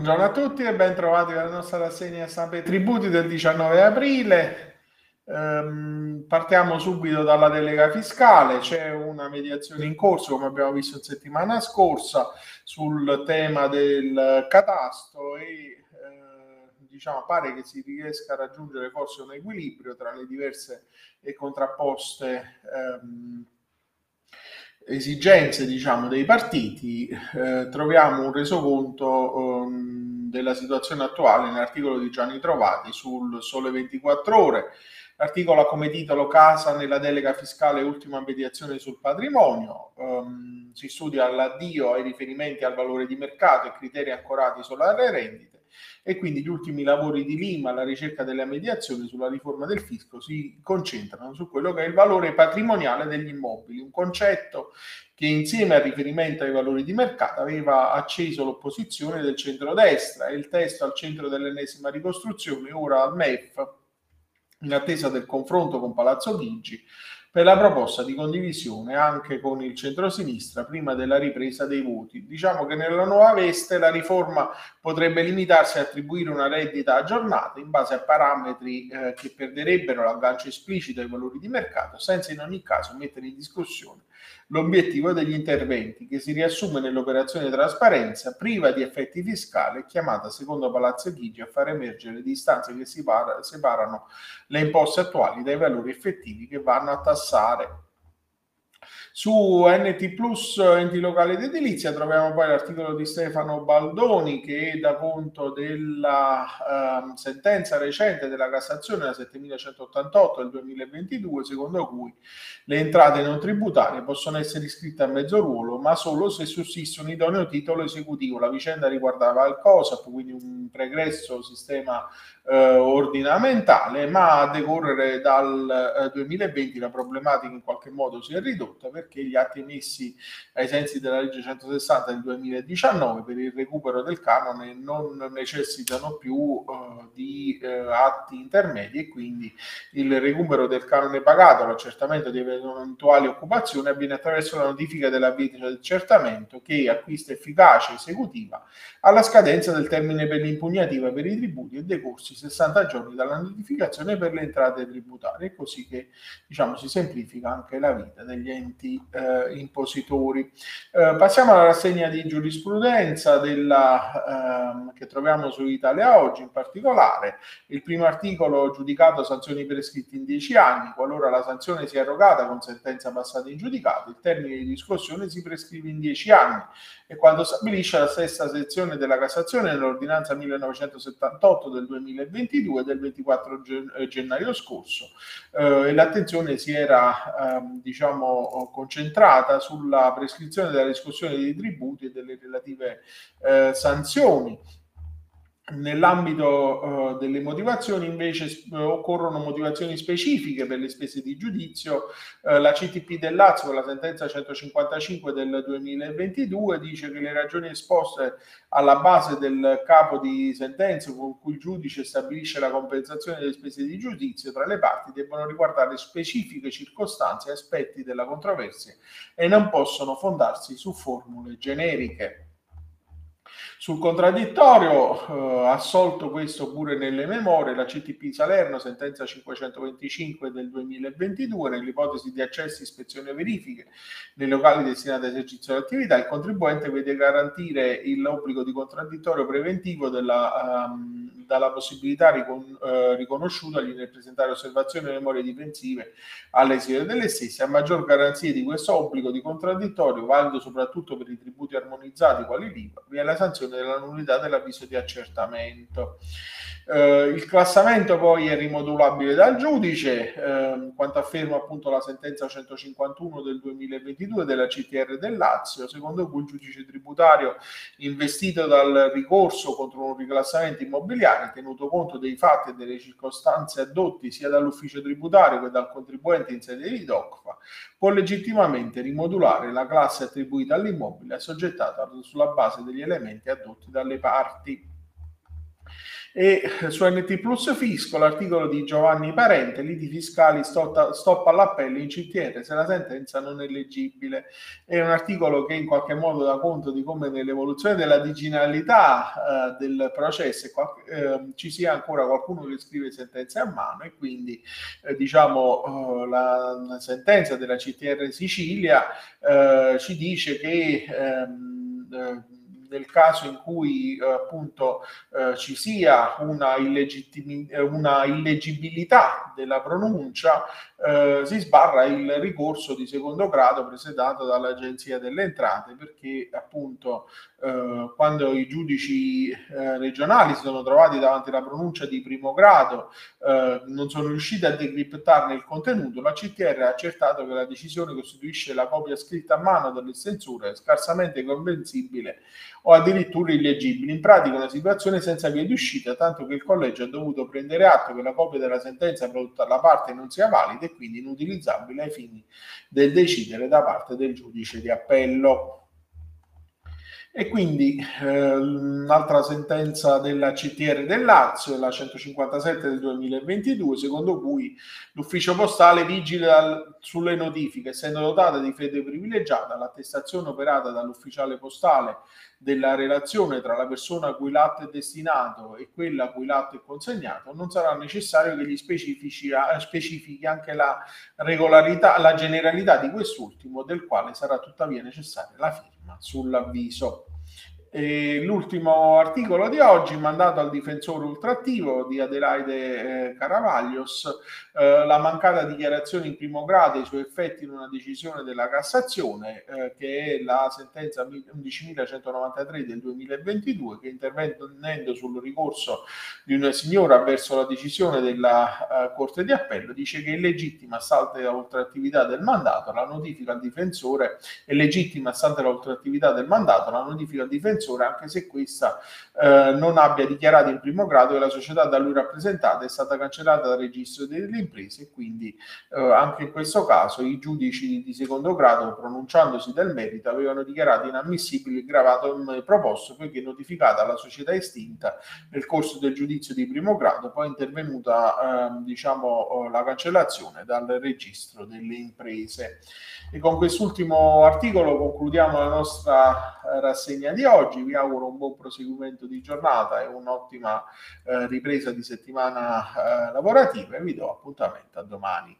Buongiorno a tutti e ben trovati alla nostra rassegna stampa e tributi del 19 aprile. Ehm, partiamo subito dalla delega fiscale, c'è una mediazione in corso come abbiamo visto settimana scorsa sul tema del catasto e eh, diciamo pare che si riesca a raggiungere forse un equilibrio tra le diverse e contrapposte ehm, esigenze diciamo, dei partiti, eh, troviamo un resoconto um, della situazione attuale nell'articolo di Gianni Trovati sul Sole 24 Ore. L'articolo ha come titolo Casa nella delega fiscale ultima mediazione sul patrimonio. Um, si studia l'addio ai riferimenti al valore di mercato e criteri ancorati sulle rendite e quindi gli ultimi lavori di Lima alla ricerca della mediazione sulla riforma del fisco si concentrano su quello che è il valore patrimoniale degli immobili, un concetto che insieme al riferimento ai valori di mercato aveva acceso l'opposizione del centrodestra. E il testo al centro dell'ennesima ricostruzione ora al MEF in attesa del confronto con Palazzo Chigi per la proposta di condivisione anche con il centrosinistra prima della ripresa dei voti. Diciamo che nella nuova veste la riforma potrebbe limitarsi a attribuire una reddita aggiornata in base a parametri eh, che perderebbero l'aggancio esplicito ai valori di mercato, senza in ogni caso mettere in discussione l'obiettivo degli interventi che si riassume nell'operazione trasparenza priva di effetti fiscali chiamata secondo Palazzo Chigi a far emergere distanze che separano le imposte attuali dai valori effettivi che vanno a tassare passare su NT Plus enti locali ed edilizia troviamo poi l'articolo di Stefano Baldoni che dà conto della uh, sentenza recente della Cassazione, la 7188 del 2022, secondo cui le entrate non tributarie possono essere iscritte a mezzo ruolo, ma solo se sussiste un idoneo titolo esecutivo. La vicenda riguardava il COSAP, quindi un pregresso sistema eh, ordinamentale, ma a decorrere dal eh, 2020 la problematica in qualche modo si è ridotta perché gli atti emessi ai sensi della legge 160 del 2019 per il recupero del canone non necessitano più eh, di eh, atti intermedi e quindi il recupero del canone pagato, l'accertamento di eventuali occupazioni avviene attraverso la notifica dell'avviso di accertamento che acquista efficacia esecutiva alla scadenza del termine per l'impugnativa per i tributi e decorsi 60 giorni dalla notificazione per le entrate tributarie, così che diciamo, si semplifica anche la vita degli enti eh, impositori. Eh, passiamo alla rassegna di giurisprudenza della, eh, che troviamo su Italia Oggi, in particolare. Il primo articolo giudicato sanzioni prescritte in 10 anni, qualora la sanzione sia erogata con sentenza passata in giudicato, il termine di discussione si prescrive in 10 anni. E quando stabilisce la stessa sezione della Cassazione nell'ordinanza 1978 del 2022 del 24 eh, gennaio scorso. Eh, e l'attenzione si era eh, diciamo concentrata sulla prescrizione della discussione dei tributi e delle relative eh, sanzioni Nell'ambito uh, delle motivazioni invece uh, occorrono motivazioni specifiche per le spese di giudizio. Uh, la CTP del Lazio con la sentenza 155 del 2022 dice che le ragioni esposte alla base del capo di sentenza con cui il giudice stabilisce la compensazione delle spese di giudizio tra le parti debbono riguardare specifiche circostanze e aspetti della controversia e non possono fondarsi su formule generiche. Sul contraddittorio, eh, assolto questo pure nelle memorie, la CTP Salerno, sentenza 525 del 2022, nell'ipotesi di accessi, ispezione e verifiche nei locali destinati all'esercizio dell'attività, il contribuente vede garantire l'obbligo di contraddittorio preventivo della, um, dalla possibilità ricon, uh, riconosciutagli nel presentare osservazioni e memorie difensive all'esito delle stesse, a maggior garanzia di questo obbligo di contraddittorio, valido soprattutto per i tributi armonizzati quali l'IVA, vi è la sanzione della nullità dell'avviso di accertamento. Eh, il classamento poi è rimodulabile dal giudice, eh, quanto afferma appunto la sentenza 151 del 2022 della CTR del Lazio, secondo cui il giudice tributario investito dal ricorso contro un riclassamento immobiliare, tenuto conto dei fatti e delle circostanze addotti sia dall'ufficio tributario che dal contribuente in sede di DOCFA, può legittimamente rimodulare la classe attribuita all'immobile assoggettata sulla base degli elementi addotti dalle parti. E su NT Plus Fisco l'articolo di Giovanni Parente, liti fiscali stop, all'appello in CTR se la sentenza non è leggibile. È un articolo che in qualche modo dà conto di come nell'evoluzione della digitalità eh, del processo eh, ci sia ancora qualcuno che scrive sentenze a mano e quindi eh, diciamo eh, la, la, sentenza della CTR Sicilia eh, ci dice che ehm, eh, nel caso in cui eh, appunto eh, ci sia una, una, illeggibilità della pronuncia, eh, si sbarra il ricorso di secondo grado presentato dall'Agenzia delle Entrate perché appunto eh, quando i giudici eh, regionali si sono trovati davanti alla pronuncia di primo grado eh, non sono riusciti a decriptarne il contenuto, la CTR ha accertato che la decisione costituisce la copia scritta a mano dell'estensura scarsamente comprensibile o addirittura illeggibile. In pratica una situazione senza via di uscita, tanto che il collegio ha dovuto prendere atto che la copia della sentenza prodotta dalla parte non sia valida e quindi inutilizzabile ai fini del decidere da parte del giudice di appello. E quindi eh, un'altra sentenza della CTR del Lazio, la 157 del 2022, secondo cui l'ufficio postale vigila sulle notifiche, essendo dotata di fede privilegiata, l'attestazione operata dall'ufficiale postale della relazione tra la persona a cui l'atto è destinato e quella a cui l'atto è consegnato, non sarà necessario che gli specifici, eh, specifichi anche la regolarità, la generalità di quest'ultimo, del quale sarà tuttavia necessaria la firma sull'avviso. E l'ultimo articolo di oggi, mandato al difensore ultrattivo di Adelaide eh, Caravaglios, eh, la mancata dichiarazione in primo grado e i suoi effetti in una decisione della Cassazione, eh, che è la sentenza 11.193 del 2022, che intervenendo sul ricorso di una signora verso la decisione della eh, Corte di Appello, dice che è legittima stante l'oltrattività del mandato, la notifica al difensore è legittima stante l'oltrattività del mandato, la notifica al difensore difensore, anche se questa eh, non abbia dichiarato in primo grado che la società da lui rappresentata è stata cancellata dal registro delle imprese e quindi eh, anche in questo caso i giudici di secondo grado, pronunciandosi del merito, avevano dichiarato inammissibile il gravato proposto poiché notificata alla società estinta nel corso del giudizio di primo grado, poi intervenuta eh, diciamo, la cancellazione dal registro delle imprese. E con quest'ultimo articolo concludiamo la nostra rassegna di oggi. Vi auguro un buon proseguimento di giornata e un'ottima eh, ripresa di settimana eh, lavorativa e vi do appuntamento a domani.